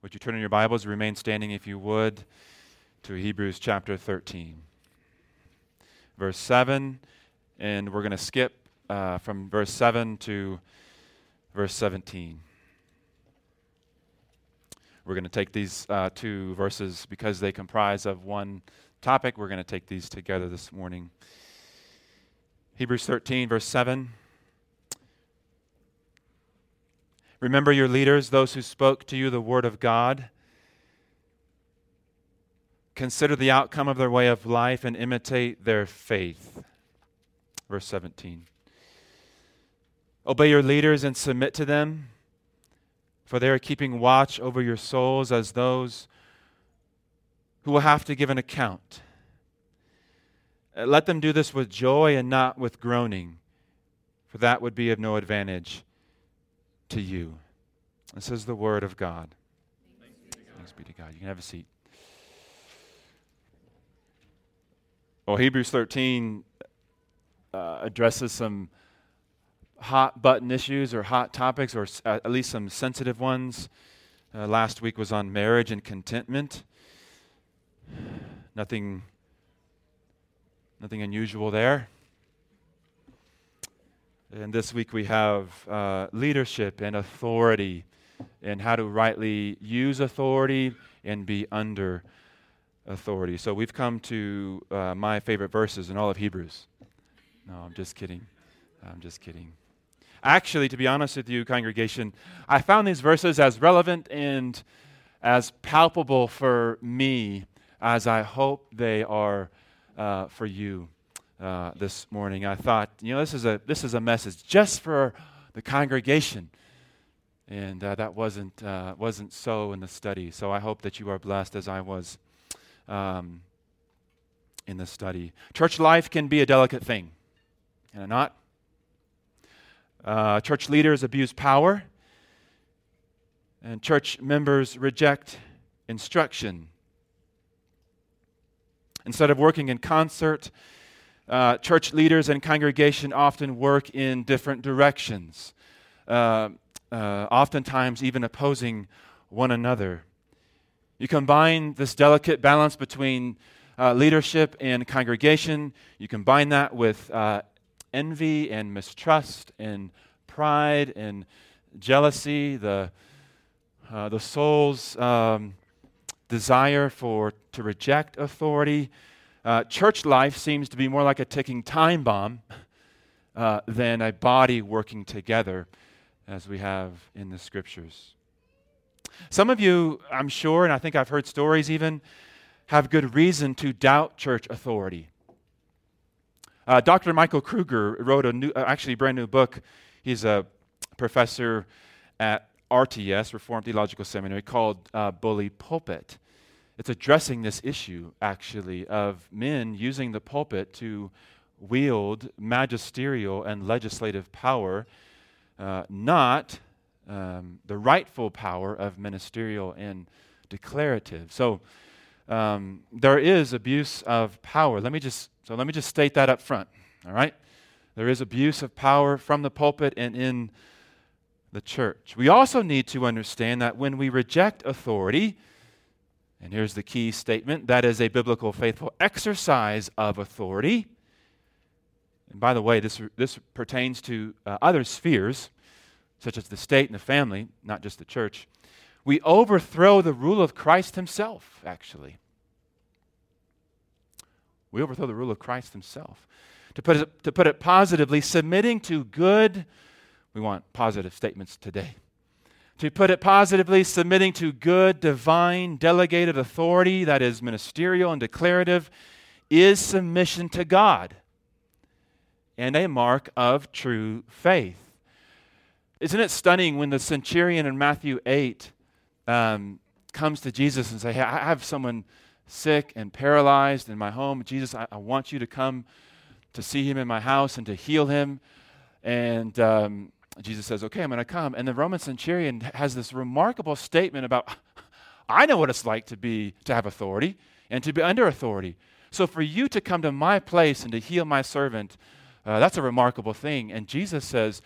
Would you turn in your Bibles, remain standing if you would, to Hebrews chapter 13, verse 7, and we're going to skip uh, from verse 7 to verse 17. We're going to take these uh, two verses because they comprise of one topic. We're going to take these together this morning. Hebrews 13, verse 7. Remember your leaders, those who spoke to you the word of God. Consider the outcome of their way of life and imitate their faith. Verse 17. Obey your leaders and submit to them, for they are keeping watch over your souls as those who will have to give an account. Let them do this with joy and not with groaning, for that would be of no advantage to you. This is the word of God. Thanks be to God. You can have a seat. Well, Hebrews 13 uh, addresses some hot button issues or hot topics, or s- at least some sensitive ones. Uh, last week was on marriage and contentment. Nothing, nothing unusual there. And this week we have uh, leadership and authority and how to rightly use authority and be under authority. So we've come to uh, my favorite verses in all of Hebrews. No, I'm just kidding. I'm just kidding. Actually, to be honest with you, congregation, I found these verses as relevant and as palpable for me as I hope they are uh, for you uh, this morning. I thought, you know, this is a this is a message just for the congregation, and uh, that wasn't uh, wasn't so in the study. So I hope that you are blessed as I was um, in the study. Church life can be a delicate thing, can it not? Uh, church leaders abuse power, and church members reject instruction. Instead of working in concert, uh, church leaders and congregation often work in different directions, uh, uh, oftentimes even opposing one another. You combine this delicate balance between uh, leadership and congregation, you combine that with uh, envy and mistrust and pride and jealousy, the, uh, the soul's um, desire for to reject authority. Uh, church life seems to be more like a ticking time bomb uh, than a body working together, as we have in the scriptures. Some of you, I'm sure, and I think I've heard stories even, have good reason to doubt church authority. Uh, Dr. Michael Kruger wrote a new, uh, actually brand new book. He's a professor at RTS, Reformed Theological Seminary, called uh, Bully Pulpit. It's addressing this issue, actually, of men using the pulpit to wield magisterial and legislative power, uh, not um, the rightful power of ministerial and declarative. So um, there is abuse of power. Let me just so let me just state that up front. All right, there is abuse of power from the pulpit and in the church. We also need to understand that when we reject authority, and here's the key statement that is a biblical, faithful exercise of authority. And by the way, this, this pertains to uh, other spheres, such as the state and the family, not just the church. We overthrow the rule of Christ Himself, actually. We overthrow the rule of Christ Himself. To put it, to put it positively, submitting to good, we want positive statements today. To put it positively, submitting to good, divine, delegated authority that is ministerial and declarative is submission to God and a mark of true faith. Isn't it stunning when the centurion in Matthew 8 um, comes to Jesus and say, Hey, I have someone sick and paralyzed in my home. Jesus, I, I want you to come to see him in my house and to heal him. And um, Jesus says, Okay, I'm going to come. And the Roman centurion has this remarkable statement about, I know what it's like to be to have authority and to be under authority. So for you to come to my place and to heal my servant, uh, that's a remarkable thing. And Jesus says,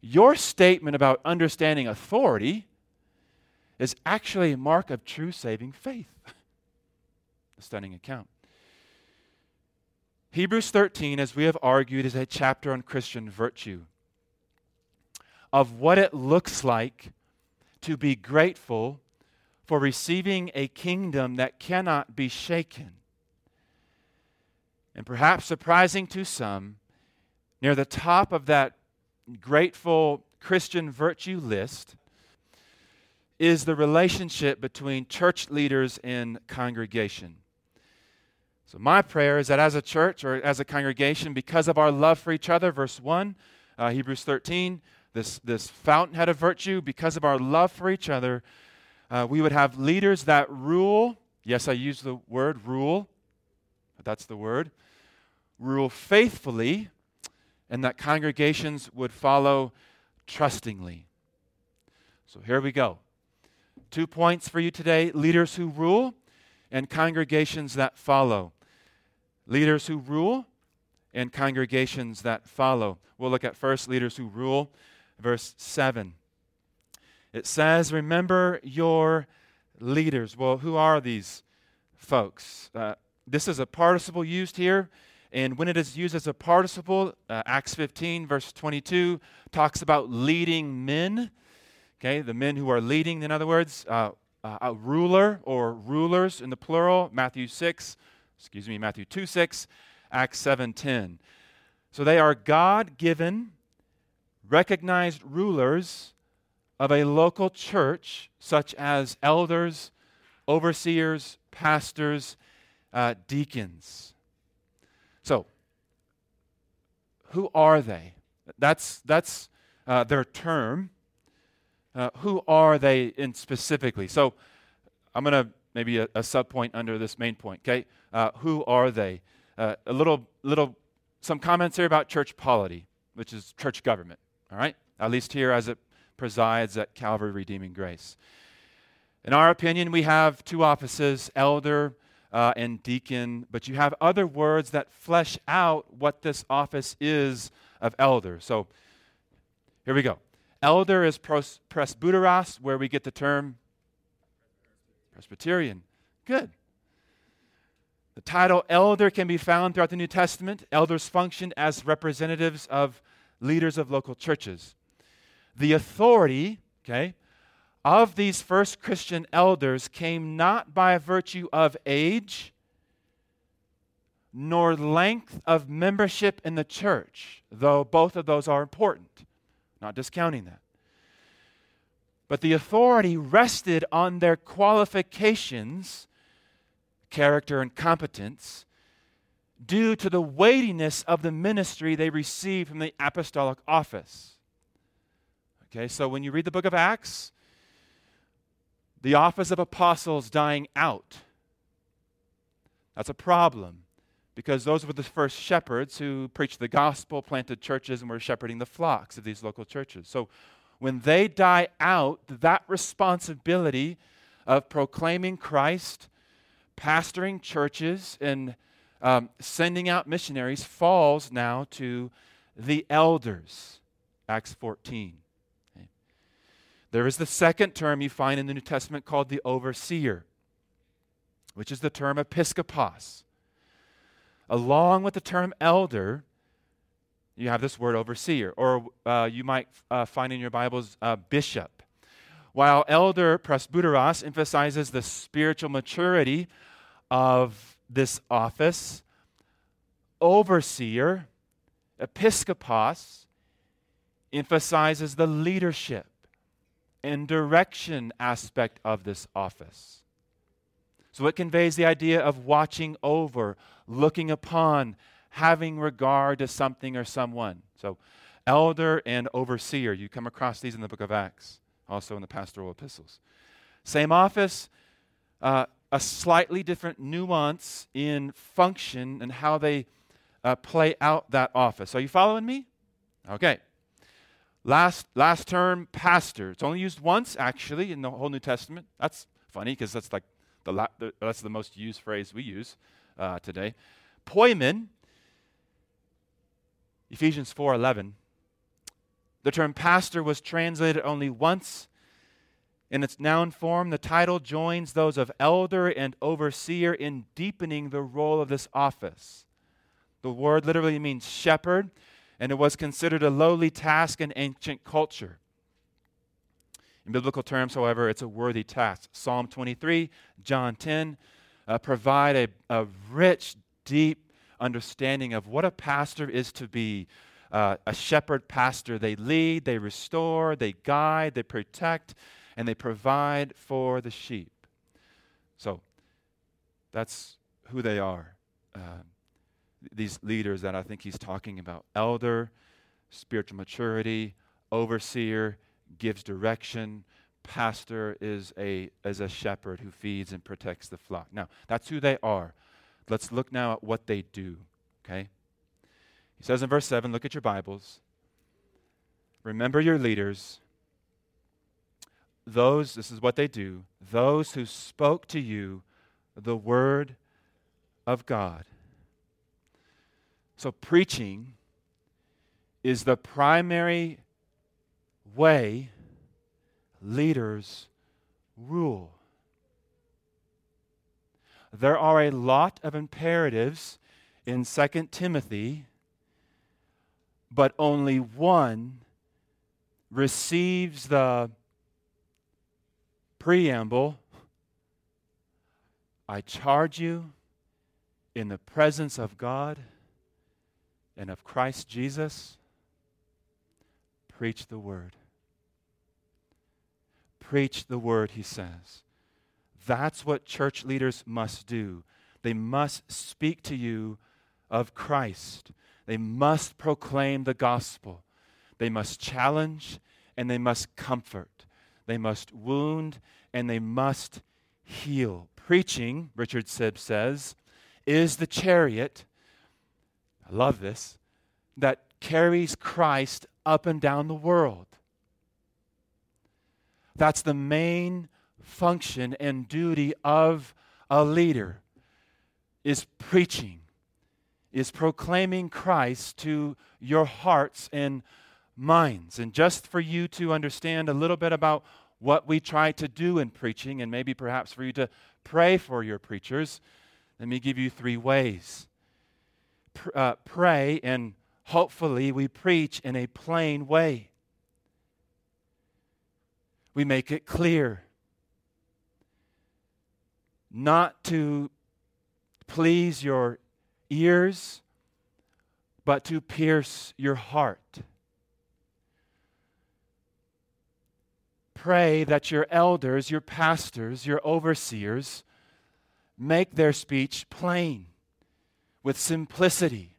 Your statement about understanding authority is actually a mark of true saving faith. a stunning account. Hebrews 13, as we have argued, is a chapter on Christian virtue of what it looks like to be grateful for receiving a kingdom that cannot be shaken. And perhaps surprising to some, near the top of that grateful Christian virtue list is the relationship between church leaders and congregation. So, my prayer is that as a church or as a congregation, because of our love for each other, verse 1, uh, Hebrews 13, this, this fountainhead of virtue, because of our love for each other, uh, we would have leaders that rule. Yes, I use the word rule, that's the word. Rule faithfully, and that congregations would follow trustingly. So here we go. Two points for you today leaders who rule and congregations that follow. Leaders who rule and congregations that follow. We'll look at first leaders who rule, verse 7. It says, Remember your leaders. Well, who are these folks? Uh, this is a participle used here. And when it is used as a participle, uh, Acts 15, verse 22, talks about leading men. Okay, the men who are leading, in other words, uh, uh, a ruler or rulers in the plural, Matthew 6, excuse me, Matthew 2 6, Acts 7 10. So they are God given, recognized rulers of a local church, such as elders, overseers, pastors, uh, deacons. So, who are they? That's, that's uh, their term. Uh, who are they in specifically? So, I'm going to maybe a, a sub point under this main point. Okay, uh, who are they? Uh, a little, little, some comments here about church polity, which is church government. All right, at least here as it presides at Calvary Redeeming Grace. In our opinion, we have two offices, elder uh, and deacon, but you have other words that flesh out what this office is of elder. So here we go. Elder is pros- presbyteros, where we get the term Presbyterian. Good. The title elder can be found throughout the New Testament. Elders functioned as representatives of leaders of local churches the authority, okay, of these first Christian elders came not by virtue of age nor length of membership in the church, though both of those are important. Not discounting that. But the authority rested on their qualifications, character, and competence due to the weightiness of the ministry they received from the apostolic office. Okay, so when you read the book of Acts, the office of apostles dying out. That's a problem because those were the first shepherds who preached the gospel, planted churches, and were shepherding the flocks of these local churches. So when they die out, that responsibility of proclaiming Christ, pastoring churches, and um, sending out missionaries falls now to the elders. Acts 14. There is the second term you find in the New Testament called the overseer, which is the term episkopos. Along with the term elder, you have this word overseer, or uh, you might uh, find in your Bibles uh, bishop. While elder presbyteros emphasizes the spiritual maturity of this office, overseer, episkopos, emphasizes the leadership and direction aspect of this office. So it conveys the idea of watching over, looking upon, having regard to something or someone. So, elder and overseer, you come across these in the book of Acts, also in the pastoral epistles. Same office, uh, a slightly different nuance in function and how they uh, play out that office. Are you following me? Okay. Last, last term, pastor. It's only used once, actually, in the whole New Testament. That's funny because that's like the, la- the, that's the most used phrase we use uh, today. Poimen, Ephesians 4.11. The term pastor was translated only once In its noun form, the title joins those of elder and overseer in deepening the role of this office. The word literally means shepherd, and it was considered a lowly task in ancient culture. In biblical terms, however, it's a worthy task. Psalm 23, John 10 uh, provide a, a rich, deep understanding of what a pastor is to be. Uh, a shepherd pastor, they lead, they restore, they guide, they protect, and they provide for the sheep. So that's who they are. Uh, these leaders that I think he's talking about elder, spiritual maturity, overseer, gives direction. Pastor is a, is a shepherd who feeds and protects the flock. Now, that's who they are. Let's look now at what they do, okay? He says in verse 7, look at your Bibles. Remember your leaders those, this is what they do, those who spoke to you the word of God. So, preaching is the primary way leaders rule. There are a lot of imperatives in 2 Timothy, but only one receives the preamble, I charge you in the presence of God and of Christ Jesus, preach the word. Preach the word, he says. That's what church leaders must do. They must speak to you of Christ. They must proclaim the gospel. They must challenge and they must comfort. They must wound and they must heal. Preaching, Richard Sibbes says, is the chariot, I love this, that carries Christ up and down the world. That's the main function and duty of a leader is preaching is proclaiming Christ to your hearts and minds and just for you to understand a little bit about what we try to do in preaching, and maybe perhaps for you to pray for your preachers, let me give you three ways. Pr- uh, pray, and hopefully, we preach in a plain way. We make it clear. Not to please your ears, but to pierce your heart. Pray that your elders, your pastors, your overseers make their speech plain with simplicity,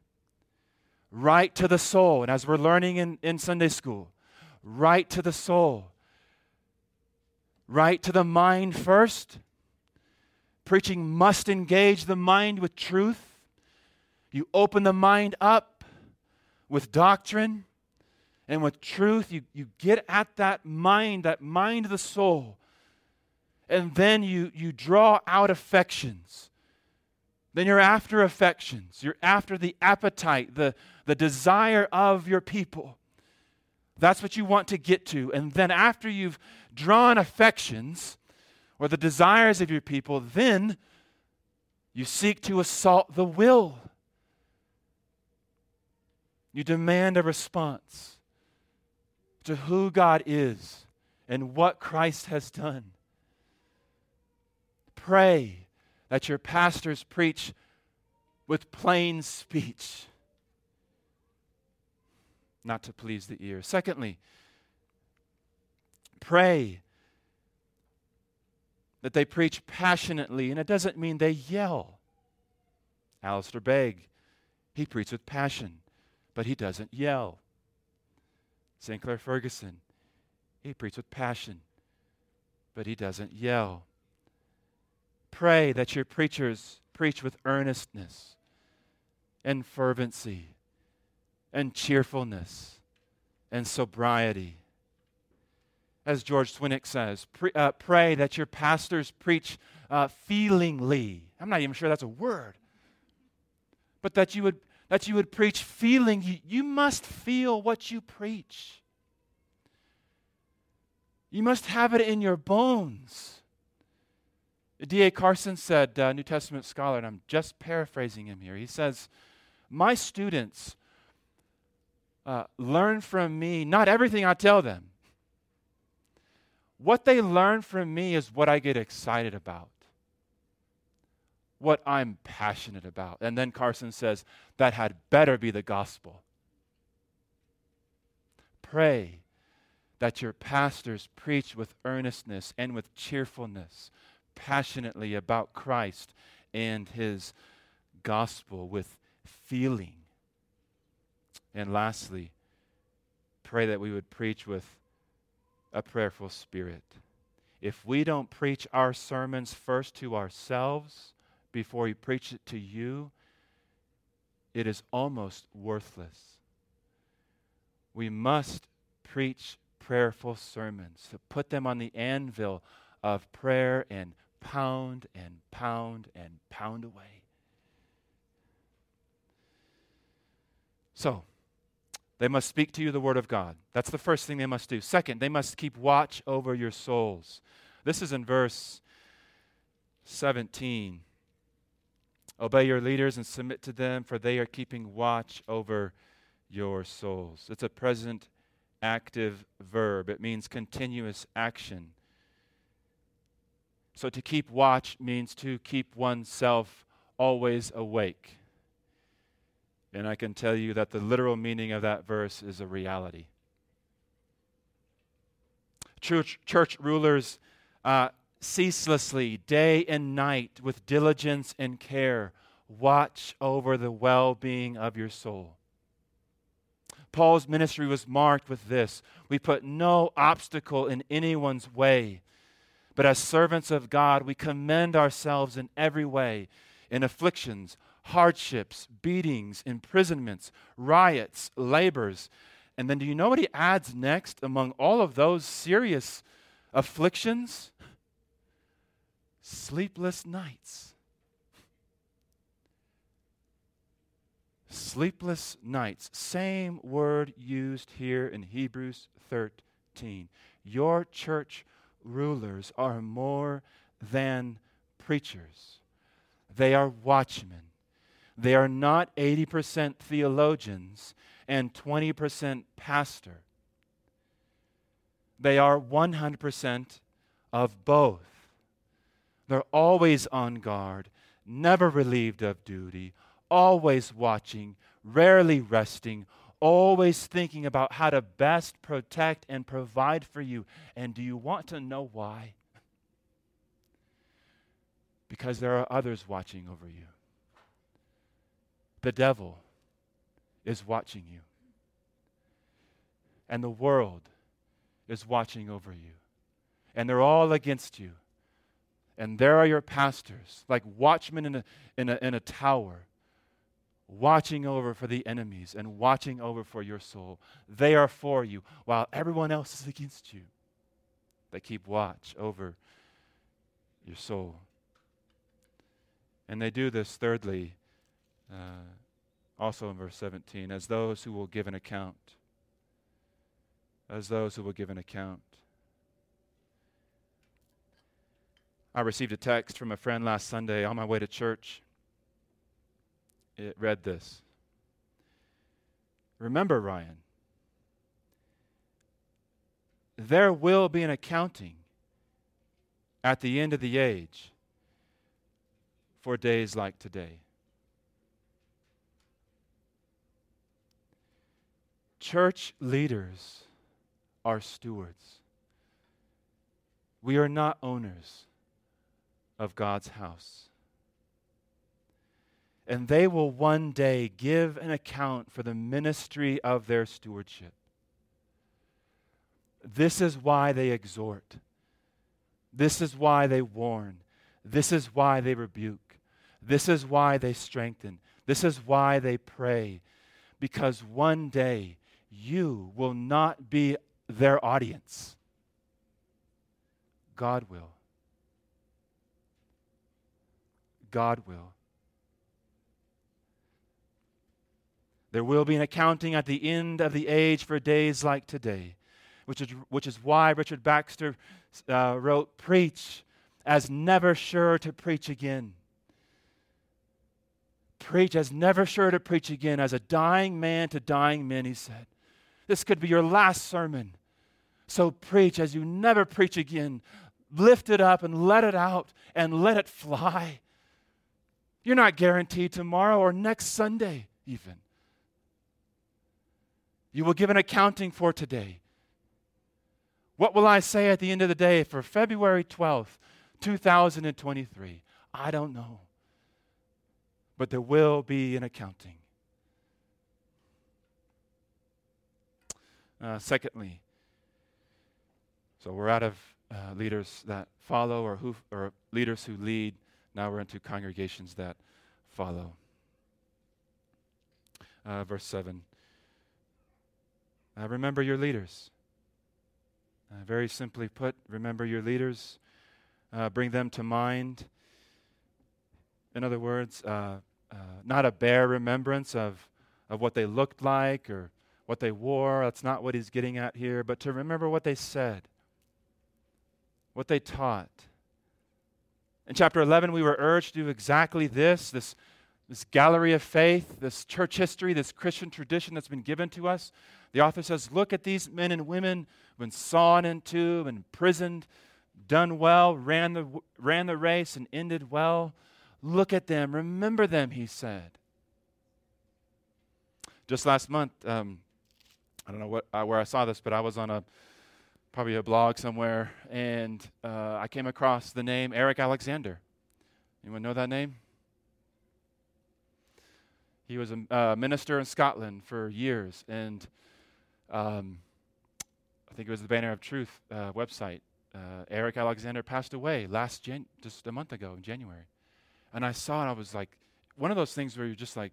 right to the soul. And as we're learning in, in Sunday school, right to the soul, right to the mind first. Preaching must engage the mind with truth. You open the mind up with doctrine and with truth, you, you get at that mind, that mind of the soul. And then you, you draw out affections. Then you're after affections. You're after the appetite, the, the desire of your people. That's what you want to get to. And then after you've drawn affections or the desires of your people, then you seek to assault the will. You demand a response to who God is and what Christ has done. Pray that your pastors preach with plain speech, not to please the ear. Secondly, pray that they preach passionately, and it doesn't mean they yell. Alistair Begg, he preaches with passion, but he doesn't yell. Sinclair Ferguson, he preaches with passion, but he doesn't yell. Pray that your preachers preach with earnestness and fervency and cheerfulness and sobriety. As George Swinnock says, uh, pray that your pastors preach uh, feelingly. I'm not even sure that's a word. But that you would that you would preach feeling. You, must feel what you preach. You must have it in your bones. D.A. Carson said, uh, New Testament scholar, and I'm just paraphrasing him here. He says, My students uh, learn from me not everything I tell them. What they learn from me is what I get excited about, what I'm passionate about. And then Carson says, That had better be the gospel. Pray that your pastors preach with earnestness and with cheerfulness, passionately about Christ and his gospel, with feeling. And lastly, pray that we would preach with a prayerful spirit. If we don't preach our sermons first to ourselves before he preach it to you, it is almost worthless. We must preach prayerful sermons, to put them on the anvil of prayer and pound and pound and pound away. So, they must speak to you the word of God. That's the first thing they must do. Second, they must keep watch over your souls. This is in verse 17. Obey your leaders and submit to them, for they are keeping watch over your souls. It's a present active verb, it means continuous action. So to keep watch means to keep oneself always awake. And I can tell you that the literal meaning of that verse is a reality. Church, church rulers uh, ceaselessly, day and night, with diligence and care, watch over the well being of your soul. Paul's ministry was marked with this we put no obstacle in anyone's way, but as servants of God, we commend ourselves in every way in afflictions, hardships, beatings, imprisonments, riots, labors. And then do you know what he adds next among all of those serious afflictions? Sleepless nights. Sleepless nights. Same word used here in Hebrews 13. Your church rulers are more than preachers, they are watchmen. They are not 80% theologians and 20% pastor. They are 100% of both. They're always on guard, never relieved of duty, always watching, rarely resting, always thinking about how to best protect and provide for you. And do you want to know why? Because there are others watching over you. The devil is watching you, and the world is watching over you, and they're all against you. And there are your pastors, like watchmen in a, in a, in a tower, watching over for the enemies and watching over for your soul. They are for you, while everyone else is against you. They keep watch over your soul. And they do this, thirdly, uh, also in verse 17, as those who will give an account. As those who will give an account. I received a text from a friend last Sunday on my way to church it read this Remember, Ryan, there will be an accounting at the end of the age for days like today. Church leaders are stewards. We are not owners of God's house and they will one day give an account for the ministry of their stewardship. This is why they exhort. This is why they warn. This is why they rebuke. This is why they strengthen. This is why they pray. Because one day you will not be their audience, God will. God will. There will be an accounting at the end of the age for days like today. which is, which is why Richard Baxter uh, wrote, Preach as never sure to preach again. Preach as never sure to preach again, as a dying man to dying men, he said. This could be your last sermon. So preach as you never preach again. Lift it up and let it out and let it fly. You're not guaranteed tomorrow or next Sunday, even. You will give an accounting for today. What will I say at the end of the day for February 12th, 2023? I don't know. But there will be an accounting. Uh, secondly, so we're out of uh, leaders that follow or, who, or leaders who lead. Now we're into congregations that follow. Uh, verse 7. Uh, remember your leaders. Uh, very simply put, remember your leaders. Uh, bring them to mind. In other words, uh, uh, not a bare remembrance of, of what they looked like or what they wore. That's not what he's getting at here, but to remember what they said, what they taught. In chapter 11, we were urged to do exactly this this, this gallery of faith, this church history, this Christian tradition that's been given to us. The author says, Look at these men and women who've been sawn into, imprisoned, done well, ran the, ran the race, and ended well. Look at them, remember them, he said. Just last month, um, I don't know what, uh, where I saw this, but I was on a probably a blog somewhere, and uh, I came across the name Eric Alexander. Anyone know that name? He was a uh, minister in Scotland for years, and um, I think it was the Banner of Truth uh, website. Uh, Eric Alexander passed away last Jan- just a month ago in January, and I saw it. I was like, one of those things where you're just like,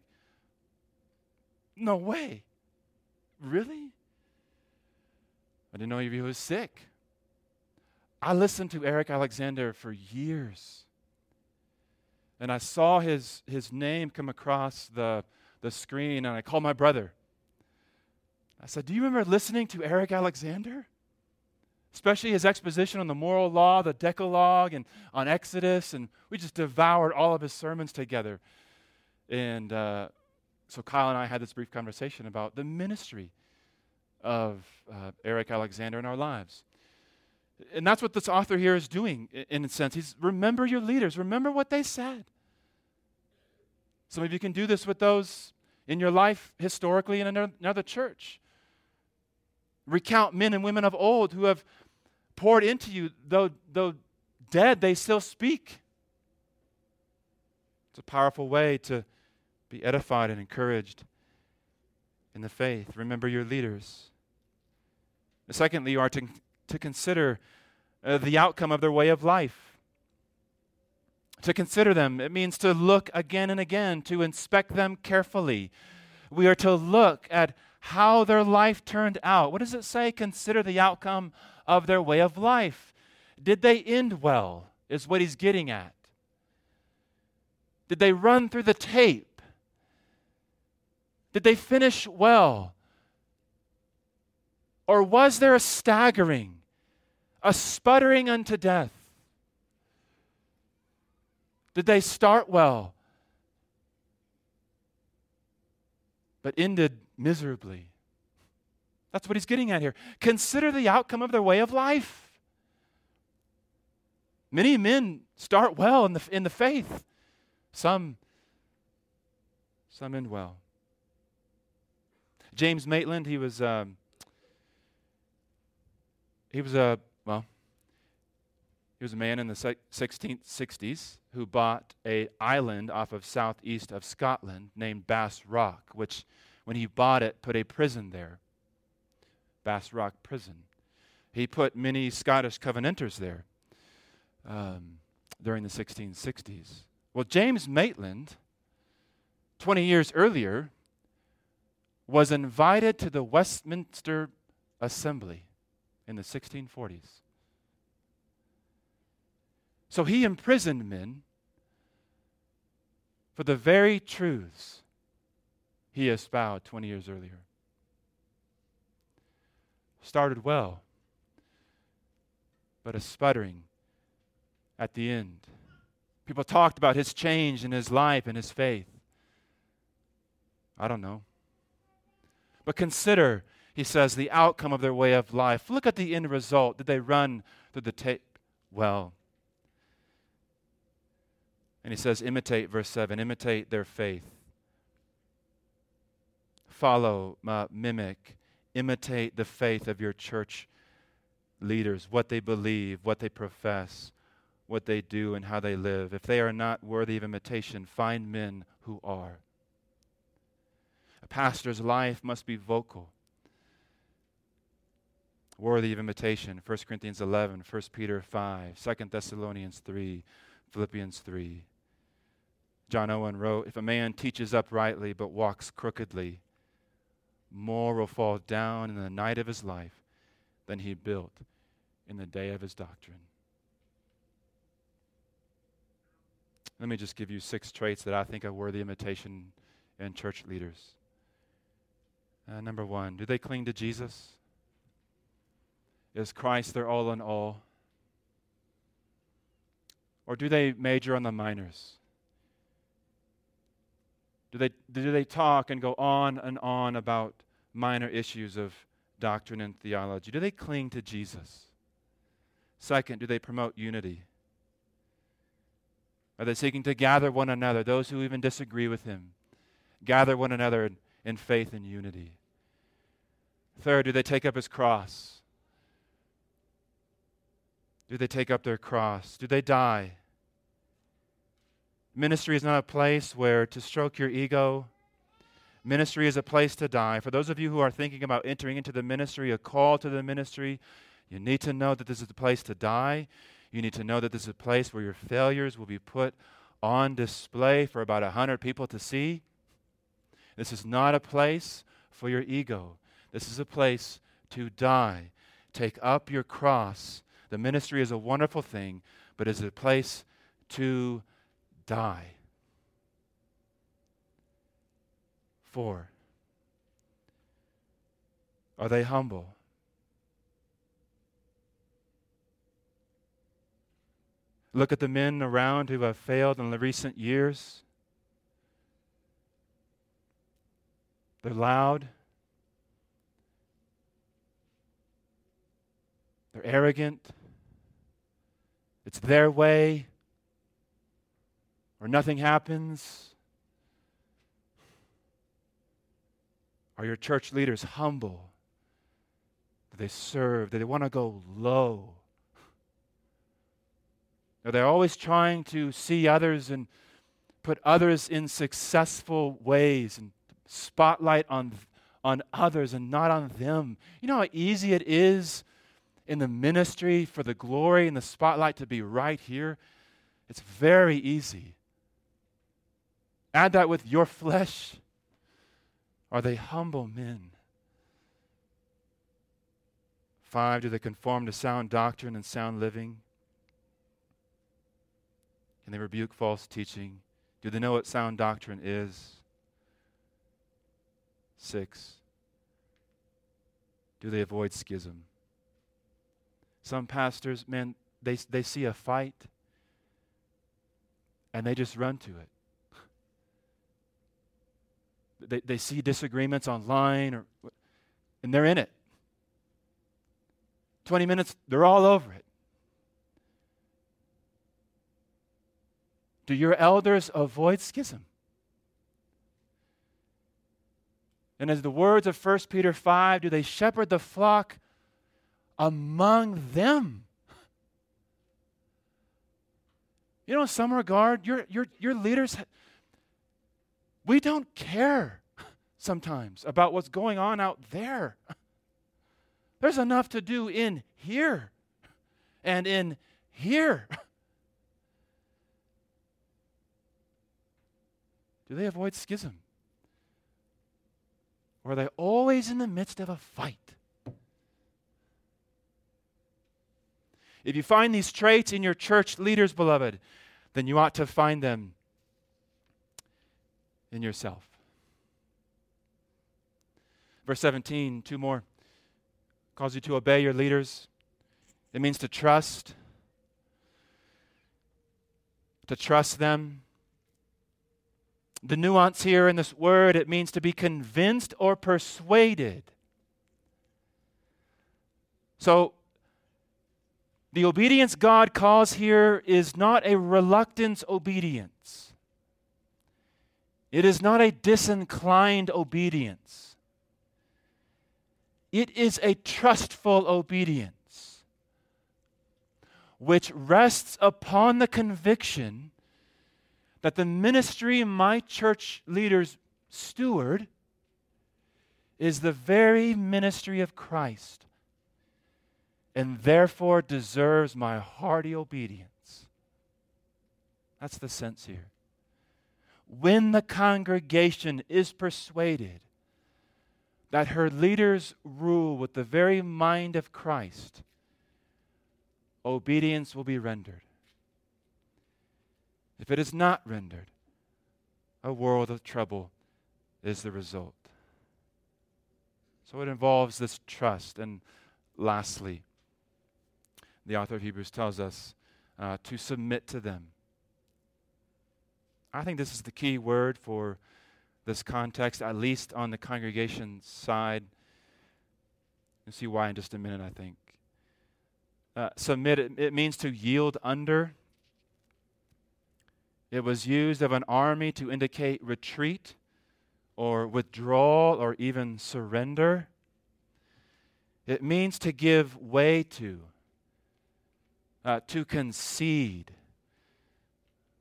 no way, really? I didn't know if he was sick. I listened to Eric Alexander for years. And I saw his, his name come across the, the screen, and I called my brother. I said, Do you remember listening to Eric Alexander? Especially his exposition on the moral law, the Decalogue, and on Exodus. And we just devoured all of his sermons together. And uh, so Kyle and I had this brief conversation about the ministry of uh, Eric Alexander in our lives. And that's what this author here is doing, in a sense. He's remember your leaders, remember what they said. Some of you can do this with those in your life historically in another church. Recount men and women of old who have poured into you, though, though dead, they still speak. It's a powerful way to be edified and encouraged in the faith. Remember your leaders. Secondly, you are to, to consider uh, the outcome of their way of life. To consider them, it means to look again and again, to inspect them carefully. We are to look at how their life turned out. What does it say? Consider the outcome of their way of life. Did they end well? Is what he's getting at. Did they run through the tape? Did they finish well? Or was there a staggering, a sputtering unto death? Did they start well, but ended miserably? That's what he's getting at here. Consider the outcome of their way of life. Many men start well in the, in the faith, some, some end well. James Maitland, he was. Um, he was a, well, he was a man in the 16th 60s who bought a island off of southeast of Scotland named Bass Rock, which, when he bought it, put a prison there. Bass Rock Prison. He put many Scottish Covenanters there um, during the 1660s. Well, James Maitland, 20 years earlier, was invited to the Westminster Assembly in the 1640s. So he imprisoned men for the very truths he espoused 20 years earlier. started well, but a sputtering at the end. People talked about his change in his life and his faith. I don't know. But consider, he says, the outcome of their way of life. Look at the end result. Did they run through the tape? Well. And he says, imitate, verse 7, imitate their faith. Follow, uh, mimic, imitate the faith of your church leaders, what they believe, what they profess, what they do, and how they live. If they are not worthy of imitation, find men who are. A pastor's life must be vocal, worthy of imitation. 1 Corinthians 11, 1 Peter 5, 2 Thessalonians 3, Philippians 3. John Owen wrote If a man teaches uprightly but walks crookedly, more will fall down in the night of his life than he built in the day of his doctrine. Let me just give you six traits that I think are worthy imitation in church leaders. Uh, number one, do they cling to Jesus? Is Christ their all in all? Or do they major on the minors? Do they, do they talk and go on and on about minor issues of doctrine and theology? Do they cling to Jesus? Second, do they promote unity? Are they seeking to gather one another, those who even disagree with him? Gather one another in faith and unity. Third, do they take up his cross? Do they take up their cross? Do they die? Ministry is not a place where to stroke your ego. Ministry is a place to die. For those of you who are thinking about entering into the ministry, a call to the ministry, you need to know that this is a place to die. You need to know that this is a place where your failures will be put on display for about a 100 people to see. This is not a place for your ego. This is a place to die. Take up your cross. The ministry is a wonderful thing, but is a place to die. Four. Are they humble? Look at the men around who have failed in the recent years. They're loud. They're arrogant. It's their way, or nothing happens. Are your church leaders humble? Do they serve? Do they want to go low? Are they always trying to see others and put others in successful ways and spotlight on, on others and not on them? You know how easy it is in the ministry for the glory and the spotlight to be right here? It's very easy. Add that with your flesh. Are they humble men? Five, do they conform to sound doctrine and sound living? Can they rebuke false teaching? Do they know what sound doctrine is? Six, do they avoid schism? Some pastors, man, they, they see a fight and they just run to it. They, they see disagreements online or, and they're in it. 20 minutes, they're all over it. Do your elders avoid schism? And as the words of 1 Peter 5, do they shepherd the flock among them? You know, in some regard, your, your, your leaders, we don't care sometimes about what's going on out there. There's enough to do in here and in here. Do they avoid schism? Or are they always in the midst of a fight? If you find these traits in your church leaders, beloved, then you ought to find them in yourself. Verse 17, two more. calls you to obey your leaders. It means to trust, to trust them. The nuance here in this word, it means to be convinced or persuaded. So, the obedience God calls here is not a reluctant obedience. It is not a disinclined obedience. It is a trustful obedience, which rests upon the conviction that the ministry my church leaders steward is the very ministry of Christ and therefore deserves my hearty obedience. That's the sense here. When the congregation is persuaded that her leaders rule with the very mind of Christ, obedience will be rendered. If it is not rendered, a world of trouble is the result. So it involves this trust. And lastly, the author of Hebrews tells us uh, to submit to them. I think this is the key word for this context, at least on the congregation side. You'll see why in just a minute, I think. Uh, submit, it, it means to yield under. It was used of an army to indicate retreat or withdrawal or even surrender. It means to give way to uh, to concede,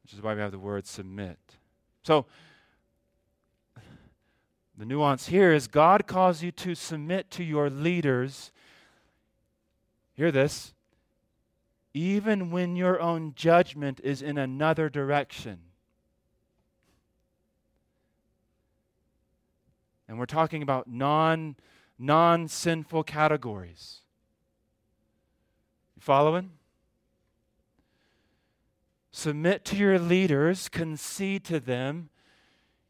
which is why we have the word submit. So, the nuance here is God calls you to submit to your leaders. Hear this. Even when your own judgment is in another direction. And we're talking about non non sinful categories. You following? Submit to your leaders, concede to them,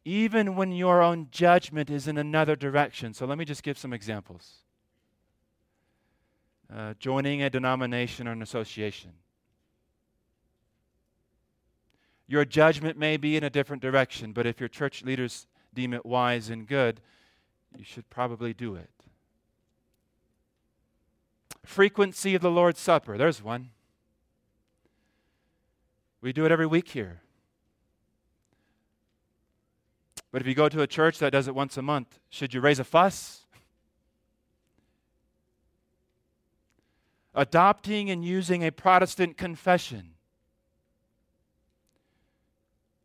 even when your own judgment is in another direction. So let me just give some examples. Uh, joining a denomination or an association. Your judgment may be in a different direction, but if your church leaders deem it wise and good, you should probably do it. Frequency of the Lord's Supper, there's one. We do it every week here. But if you go to a church that does it once a month, should you raise a fuss? Adopting and using a Protestant confession.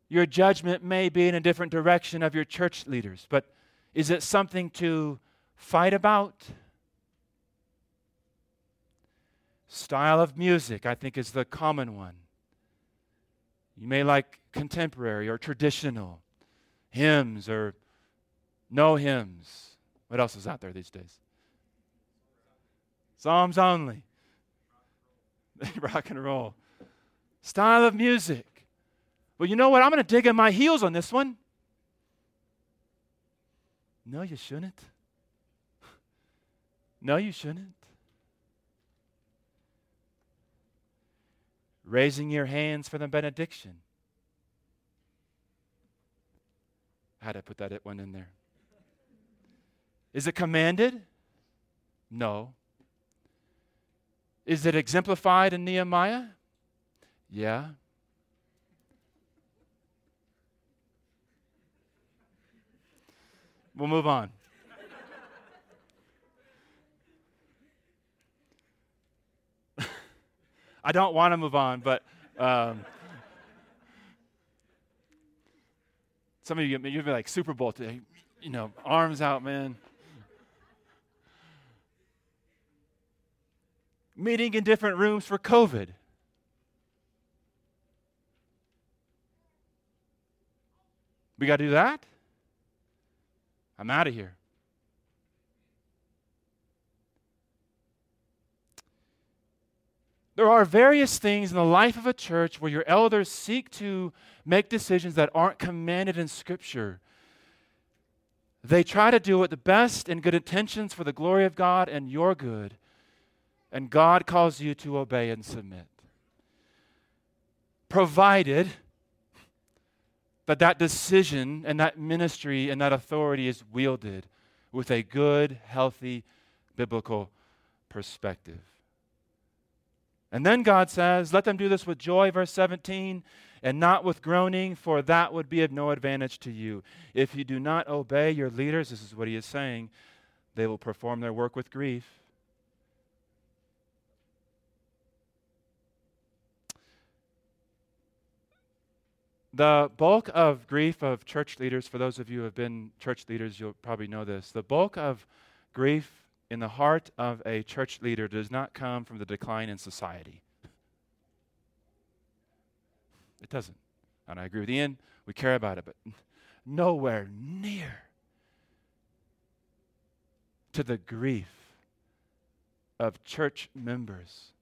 Your judgment may be in a different direction of your church leaders, but is it something to fight about? Style of music, I think, is the common one. You may like contemporary or traditional hymns or no hymns. What else is out there these days? Psalms only. Rock and roll. Style of music. Well, you know what? I'm going to dig in my heels on this one. No, you shouldn't. No, you shouldn't. Raising your hands for the benediction. I had to put that one in there. Is it commanded? No. Is it exemplified in Nehemiah? Yeah. We'll move on. I don't want to move on, but um, some of you you'd be like Super Bowl today, you know, arms out, man. Meeting in different rooms for COVID. We got to do that? I'm out of here. There are various things in the life of a church where your elders seek to make decisions that aren't commanded in Scripture. They try to do it the best in good intentions for the glory of God and your good. And God calls you to obey and submit. Provided that that decision and that ministry and that authority is wielded with a good, healthy, biblical perspective. And then God says, Let them do this with joy, verse 17, and not with groaning, for that would be of no advantage to you. If you do not obey your leaders, this is what he is saying, they will perform their work with grief. The bulk of grief of church leaders, for those of you who have been church leaders, you'll probably know this. The bulk of grief in the heart of a church leader does not come from the decline in society. It doesn't. And I agree with Ian, we care about it, but nowhere near to the grief of church members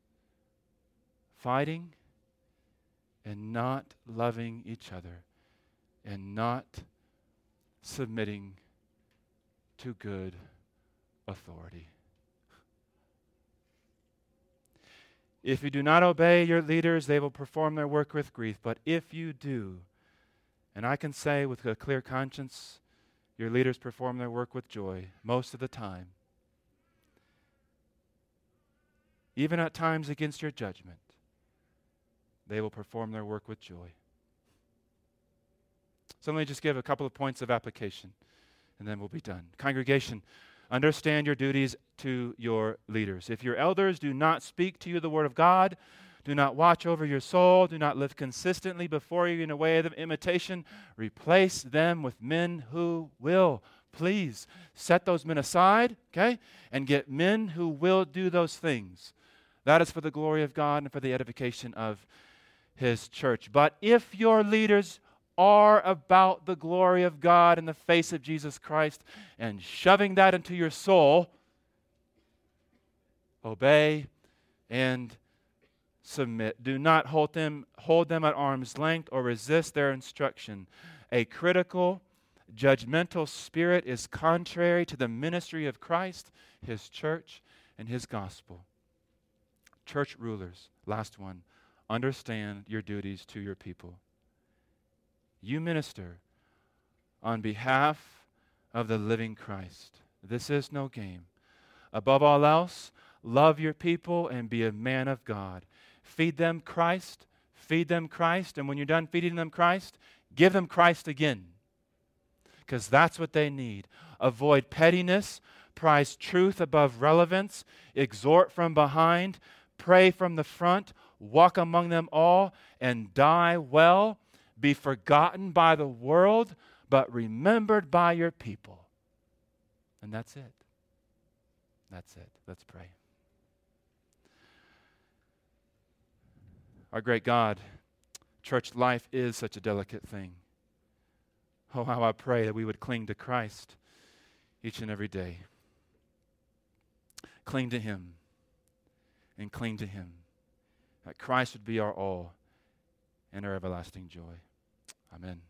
fighting and not loving each other and not submitting to good authority. If you do not obey your leaders, they will perform their work with grief. But if you do, and I can say with a clear conscience, your leaders perform their work with joy most of the time, even at times against your judgment, they will perform their work with joy. So let me just give a couple of points of application, and then we'll be done. Congregation, Understand your duties to your leaders. If your elders do not speak to you the word of God, do not watch over your soul, do not live consistently before you in a way of imitation, replace them with men who will. Please set those men aside, okay, and get men who will do those things. That is for the glory of God and for the edification of His church. But if your leaders are about the glory of God in the face of Jesus Christ and shoving that into your soul, obey and submit. Do not hold them, hold them at arm's length or resist their instruction. A critical, judgmental spirit is contrary to the ministry of Christ, his church, and his gospel. Church rulers, last one, understand your duties to your people. You minister on behalf of the living Christ. This is no game. Above all else, love your people and be a man of God. Feed them Christ, feed them Christ, and when you're done feeding them Christ, give them Christ again. Because that's what they need. Avoid pettiness, prize truth above relevance, exhort from behind, pray from the front, walk among them all, and die well be forgotten by the world, but remembered by your people. And that's it. That's it. Let's pray. Our great God, church life is such a delicate thing. Oh, how I pray that we would cling to Christ each and every day. Cling to Him and cling to Him. That Christ would be our all and our everlasting joy. Amen.